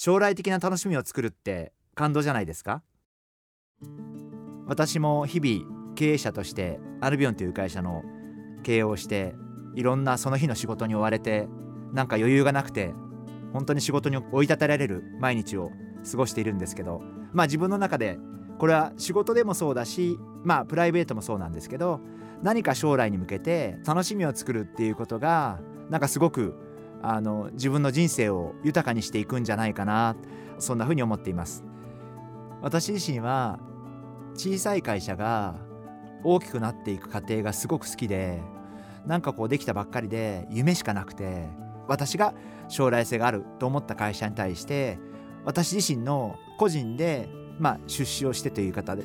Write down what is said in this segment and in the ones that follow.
将来的な楽しみを作るって感動じゃないですか？私も日々経営者としてアルビオンという会社の経営をしていろんなその日の仕事に追われてなんか余裕がなくて本当に仕事に追い立てられる毎日を過ごしているんですけどまあ自分の中でこれは仕事でもそうだしまあプライベートもそうなんですけど何か将来に向けて楽しみを作るっていうことがなんかすごくあの自分の人生を豊かにしていくんじゃないかなそんなふうに思っています。私自身は小さい会社が大きくなっていく過程がすごく好きでなんかこうできたばっかりで夢しかなくて私が将来性があると思った会社に対して私自身の個人でまあ出資をしてという方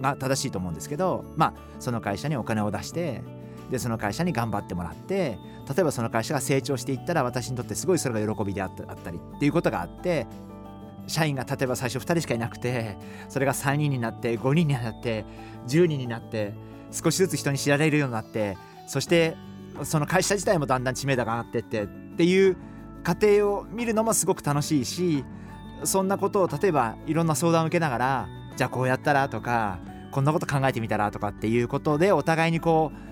が正しいと思うんですけどまあその会社にお金を出してでその会社に頑張ってもらって例えばその会社が成長していったら私にとってすごいそれが喜びであったりっていうことがあって社員が例えば最初2人しかいなくてそれが3人になって5人になって10人になって少しずつ人に知られるようになってそしてその会社自体もだんだん知名度が上がってってっていう過程を見るのもすごく楽しいしそんなことを例えばいろんな相談を受けながらじゃあこうやったらとかこんなこと考えてみたらとかっていうことでお互いにこう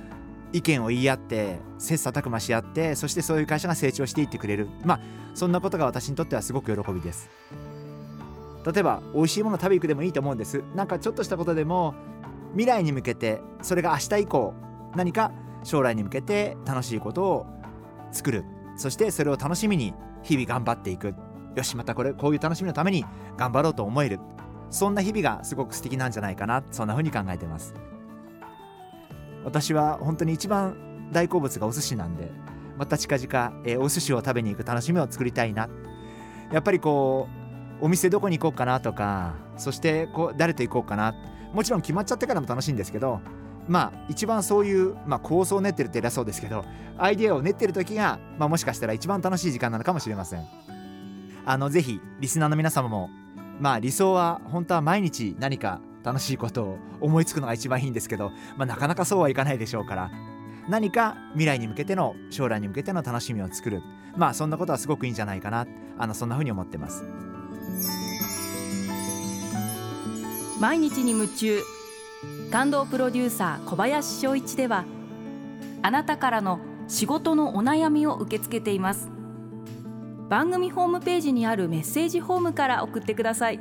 意見を言い合って切磋琢磨し合ってそしてそういう会社が成長していってくれる。まあそんなことが私にとってはすごく喜びです。例えば美味しいもの食べ行くでもいいと思うんです。なんかちょっとしたことでも未来に向けてそれが明日以降何か将来に向けて楽しいことを作る。そしてそれを楽しみに日々頑張っていく。よしまたこれこういう楽しみのために頑張ろうと思える。そんな日々がすごく素敵なんじゃないかな。そんな風に考えてます。私は本当に一番大好物がお寿司なんでまた近々、えー、お寿司を食べに行く楽しみを作りたいな。やっぱりこうお店どこに行こうかなとかそしてこう誰と行こうかな。もちろん決まっちゃってからも楽しいんですけどまあ一番そういう、まあ、構想を練ってるって偉そうですけどアイデアを練ってる時が、まあ、もしかしたら一番楽しい時間なのかもしれません。あのぜひリスナーの皆様もまあ理想は本当は毎日何か楽しいことを思いつくのが一番いいんですけど、まあ、なかなかそうはいかないでしょうから。何か未来に向けての将来に向けての楽しみを作る。まあそんなことはすごくいいんじゃないかな。あのそんなふうに思ってます。毎日に夢中。感動プロデューサー小林翔一ではあなたからの仕事のお悩みを受け付けています。番組ホームページにあるメッセージフォームから送ってください。